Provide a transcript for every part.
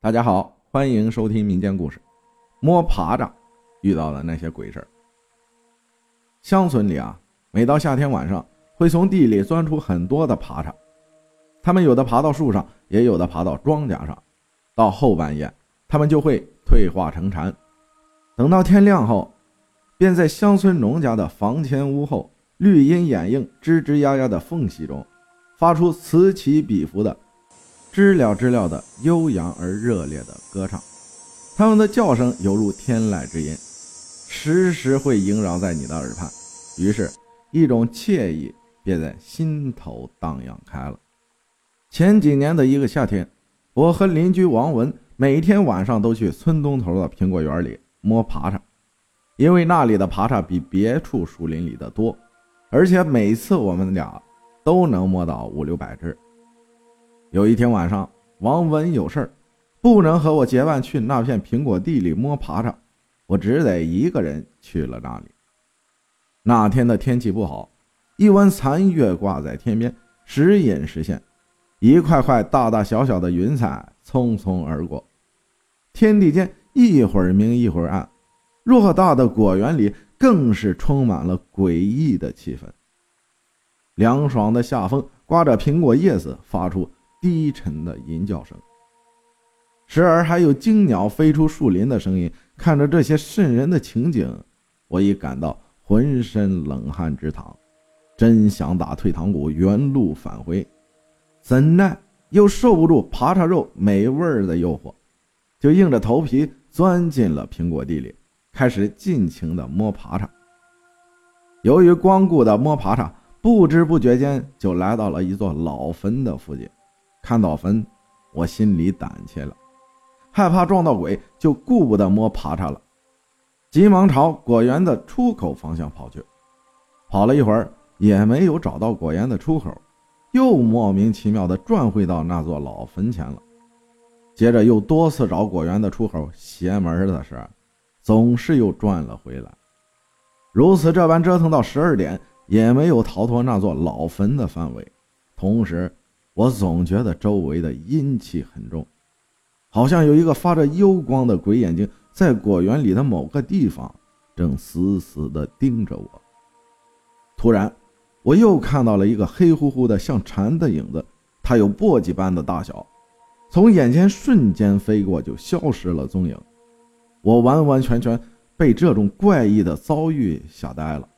大家好，欢迎收听民间故事。摸爬蚱遇到的那些鬼事儿。乡村里啊，每到夏天晚上，会从地里钻出很多的爬蚱，他们有的爬到树上，也有的爬到庄稼上。到后半夜，他们就会退化成蝉。等到天亮后，便在乡村农家的房前屋后绿荫掩映、吱吱呀呀的缝隙中，发出此起彼伏的。知了知了的悠扬而热烈的歌唱，它们的叫声犹如天籁之音，时时会萦绕在你的耳畔，于是，一种惬意便在心头荡漾开了。前几年的一个夏天，我和邻居王文每天晚上都去村东头的苹果园里摸爬蚱，因为那里的爬蚱比别处树林里的多，而且每次我们俩都能摸到五六百只。有一天晚上，王文有事儿，不能和我结伴去那片苹果地里摸爬着，我只得一个人去了那里。那天的天气不好，一弯残月挂在天边，时隐时现，一块块大大小小的云彩匆匆而过，天地间一会儿明一会儿暗，偌大的果园里更是充满了诡异的气氛。凉爽的夏风刮着苹果叶子，发出。低沉的吟叫声，时而还有惊鸟飞出树林的声音。看着这些瘆人的情景，我已感到浑身冷汗直淌，真想打退堂鼓，原路返回。怎奈又受不住爬叉肉美味的诱惑，就硬着头皮钻进了苹果地里，开始尽情的摸爬叉。由于光顾的摸爬叉，不知不觉间就来到了一座老坟的附近。看到坟，我心里胆怯了，害怕撞到鬼，就顾不得摸爬叉了，急忙朝果园的出口方向跑去。跑了一会儿，也没有找到果园的出口，又莫名其妙地转回到那座老坟前了。接着又多次找果园的出口，邪门的是，总是又转了回来。如此这般折腾到十二点，也没有逃脱那座老坟的范围，同时。我总觉得周围的阴气很重，好像有一个发着幽光的鬼眼睛在果园里的某个地方正死死地盯着我。突然，我又看到了一个黑乎乎的像蝉的影子，它有簸箕般的大小，从眼前瞬间飞过，就消失了踪影。我完完全全被这种怪异的遭遇吓呆了，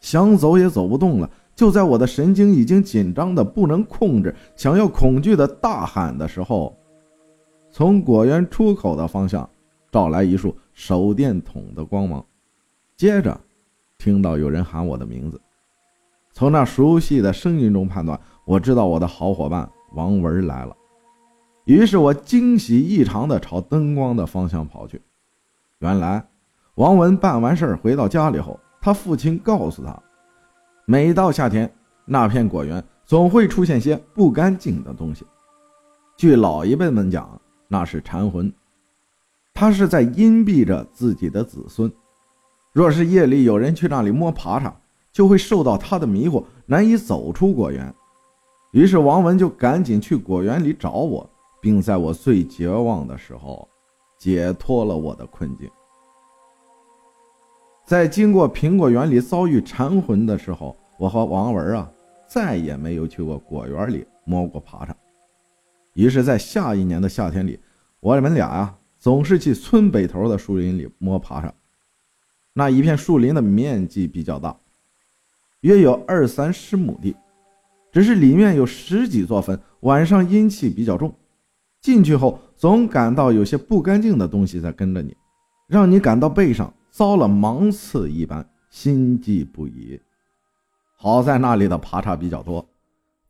想走也走不动了。就在我的神经已经紧张的不能控制，想要恐惧的大喊的时候，从果园出口的方向照来一束手电筒的光芒，接着听到有人喊我的名字。从那熟悉的声音中判断，我知道我的好伙伴王文来了。于是我惊喜异常的朝灯光的方向跑去。原来，王文办完事儿回到家里后，他父亲告诉他。每到夏天，那片果园总会出现些不干净的东西。据老一辈们讲，那是缠魂，他是在荫蔽着自己的子孙。若是夜里有人去那里摸爬蚱，就会受到他的迷惑，难以走出果园。于是王文就赶紧去果园里找我，并在我最绝望的时候，解脱了我的困境。在经过苹果园里遭遇缠魂的时候，我和王文啊再也没有去过果园里摸过爬蚱。于是，在下一年的夏天里，我们俩呀总是去村北头的树林里摸爬蚱。那一片树林的面积比较大，约有二三十亩地，只是里面有十几座坟，晚上阴气比较重，进去后总感到有些不干净的东西在跟着你，让你感到背上。遭了芒刺一般，心悸不已。好在那里的爬叉比较多，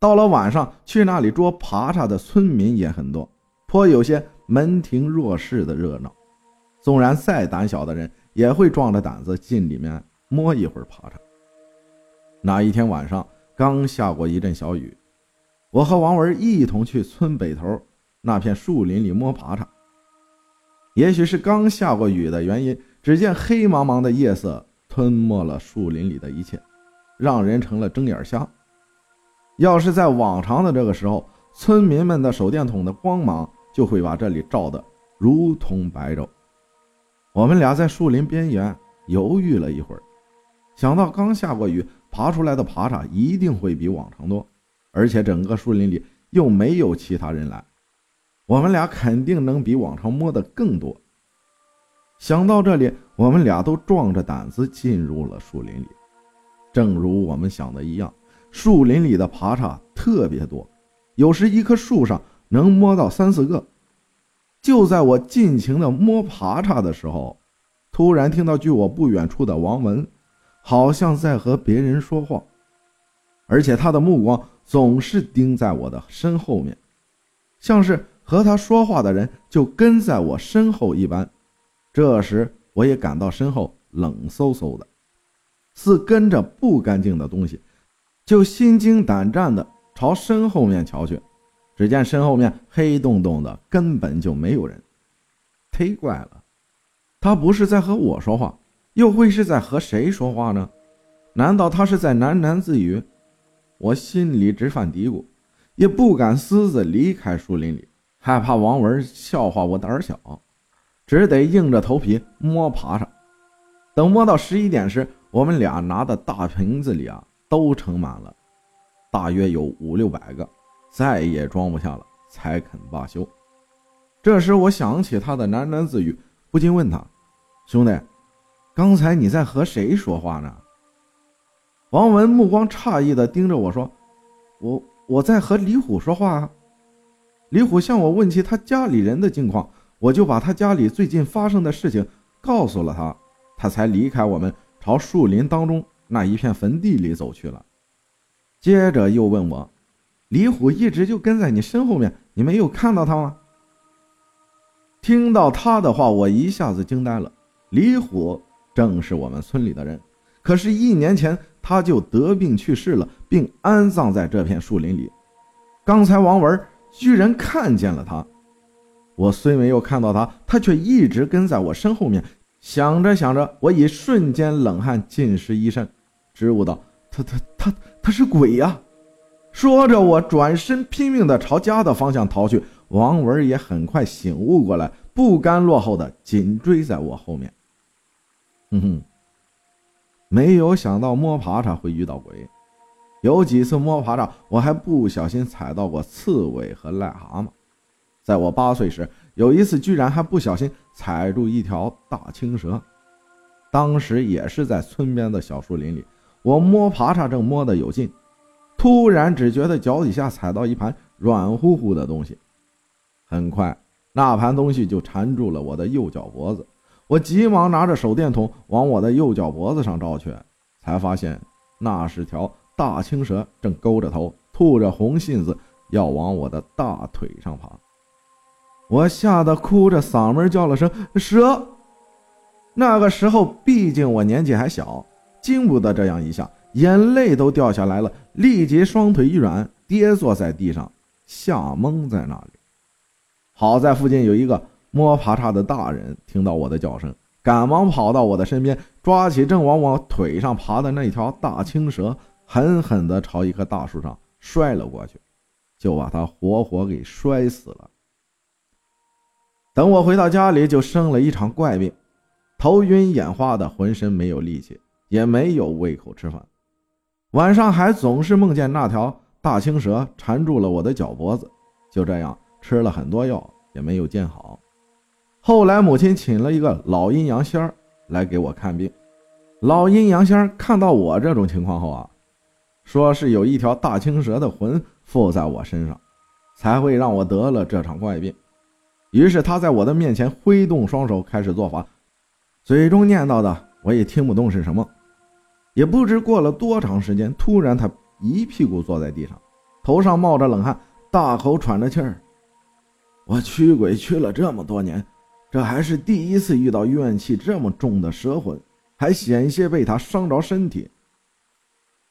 到了晚上去那里捉爬叉的村民也很多，颇有些门庭若市的热闹。纵然再胆小的人，也会壮着胆子进里面摸一会儿爬叉。那一天晚上刚下过一阵小雨，我和王文一同去村北头那片树林里摸爬叉。也许是刚下过雨的原因。只见黑茫茫的夜色吞没了树林里的一切，让人成了睁眼瞎。要是在往常的这个时候，村民们的手电筒的光芒就会把这里照得如同白昼。我们俩在树林边缘犹豫了一会儿，想到刚下过雨，爬出来的爬蚱一定会比往常多，而且整个树林里又没有其他人来，我们俩肯定能比往常摸的更多。想到这里，我们俩都壮着胆子进入了树林里。正如我们想的一样，树林里的爬叉特别多，有时一棵树上能摸到三四个。就在我尽情的摸爬叉的时候，突然听到距我不远处的王文，好像在和别人说话，而且他的目光总是盯在我的身后面，像是和他说话的人就跟在我身后一般。这时我也感到身后冷飕飕的，似跟着不干净的东西，就心惊胆战的朝身后面瞧去。只见身后面黑洞洞的，根本就没有人。忒怪了，他不是在和我说话，又会是在和谁说话呢？难道他是在喃喃自语？我心里直犯嘀咕，也不敢私自离开树林里，害怕王文笑话我胆小，只得硬着头皮摸爬上。等摸到十一点时，我们俩拿的大瓶子里啊都盛满了，大约有五六百个。再也装不下了，才肯罢休。这时我想起他的喃喃自语，不禁问他：“兄弟，刚才你在和谁说话呢？”王文目光诧异地盯着我说：“我我在和李虎说话啊。”李虎向我问起他家里人的近况，我就把他家里最近发生的事情告诉了他，他才离开我们，朝树林当中那一片坟地里走去了。接着又问我。李虎一直就跟在你身后面，你没有看到他吗？听到他的话，我一下子惊呆了。李虎正是我们村里的人，可是，一年前他就得病去世了，并安葬在这片树林里。刚才王文居然看见了他，我虽没有看到他，他却一直跟在我身后面。想着想着，我已瞬间冷汗浸湿衣身，支吾道：“他他他他是鬼呀！”说着，我转身拼命地朝家的方向逃去。王文也很快醒悟过来，不甘落后的紧追在我后面。哼哼，没有想到摸爬蚱会遇到鬼。有几次摸爬蚱，我还不小心踩到过刺猬和癞蛤蟆。在我八岁时，有一次居然还不小心踩住一条大青蛇。当时也是在村边的小树林里，我摸爬叉正摸得有劲。突然，只觉得脚底下踩到一盘软乎乎的东西，很快，那盘东西就缠住了我的右脚脖子。我急忙拿着手电筒往我的右脚脖子上照去，才发现那是条大青蛇，正勾着头，吐着红信子，要往我的大腿上爬。我吓得哭着嗓门叫了声“蛇”。那个时候，毕竟我年纪还小，经不得这样一下。眼泪都掉下来了，立即双腿一软，跌坐在地上，吓懵在那里。好在附近有一个摸爬叉的大人，听到我的叫声，赶忙跑到我的身边，抓起正往我腿上爬的那条大青蛇，狠狠地朝一棵大树上摔了过去，就把它活活给摔死了。等我回到家里，就生了一场怪病，头晕眼花的，浑身没有力气，也没有胃口吃饭。晚上还总是梦见那条大青蛇缠住了我的脚脖子，就这样吃了很多药也没有见好。后来母亲请了一个老阴阳仙来给我看病。老阴阳仙看到我这种情况后啊，说是有一条大青蛇的魂附在我身上，才会让我得了这场怪病。于是他在我的面前挥动双手开始做法，嘴中念叨的我也听不懂是什么。也不知过了多长时间，突然他一屁股坐在地上，头上冒着冷汗，大口喘着气儿。我驱鬼驱了这么多年，这还是第一次遇到怨气这么重的蛇魂，还险些被他伤着身体。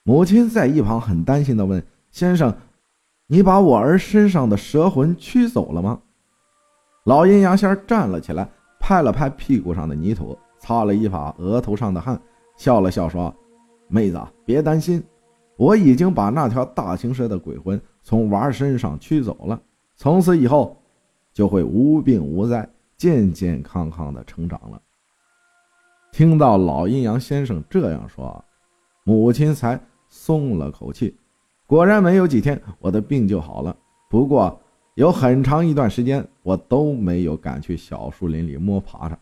母亲在一旁很担心地问：“先生，你把我儿身上的蛇魂驱走了吗？”老阴阳仙站了起来，拍了拍屁股上的泥土，擦了一把额头上的汗，笑了笑说。妹子，别担心，我已经把那条大青蛇的鬼魂从娃身上驱走了，从此以后就会无病无灾，健健康康的成长了。听到老阴阳先生这样说，母亲才松了口气。果然，没有几天，我的病就好了。不过，有很长一段时间，我都没有敢去小树林里摸爬蚱。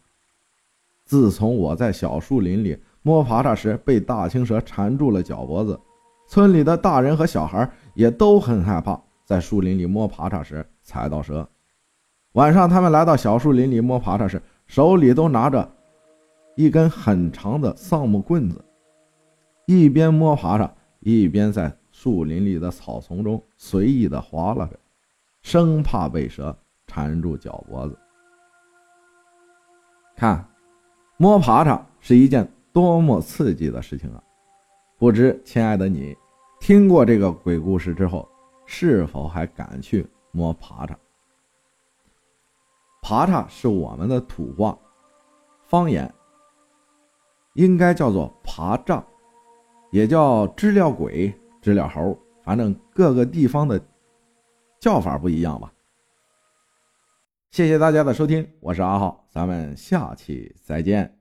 自从我在小树林里摸爬蚱时被大青蛇缠住了脚脖子，村里的大人和小孩也都很害怕在树林里摸爬蚱时踩到蛇。晚上，他们来到小树林里摸爬蚱时，手里都拿着一根很长的丧木棍子，一边摸爬蚱，一边在。树林里的草丛中随意的划拉着，生怕被蛇缠住脚脖子。看，摸爬叉是一件多么刺激的事情啊！不知亲爱的你，听过这个鬼故事之后，是否还敢去摸爬叉？爬叉是我们的土话，方言应该叫做爬杖，也叫知了鬼。知了猴，反正各个地方的叫法不一样吧。谢谢大家的收听，我是阿浩，咱们下期再见。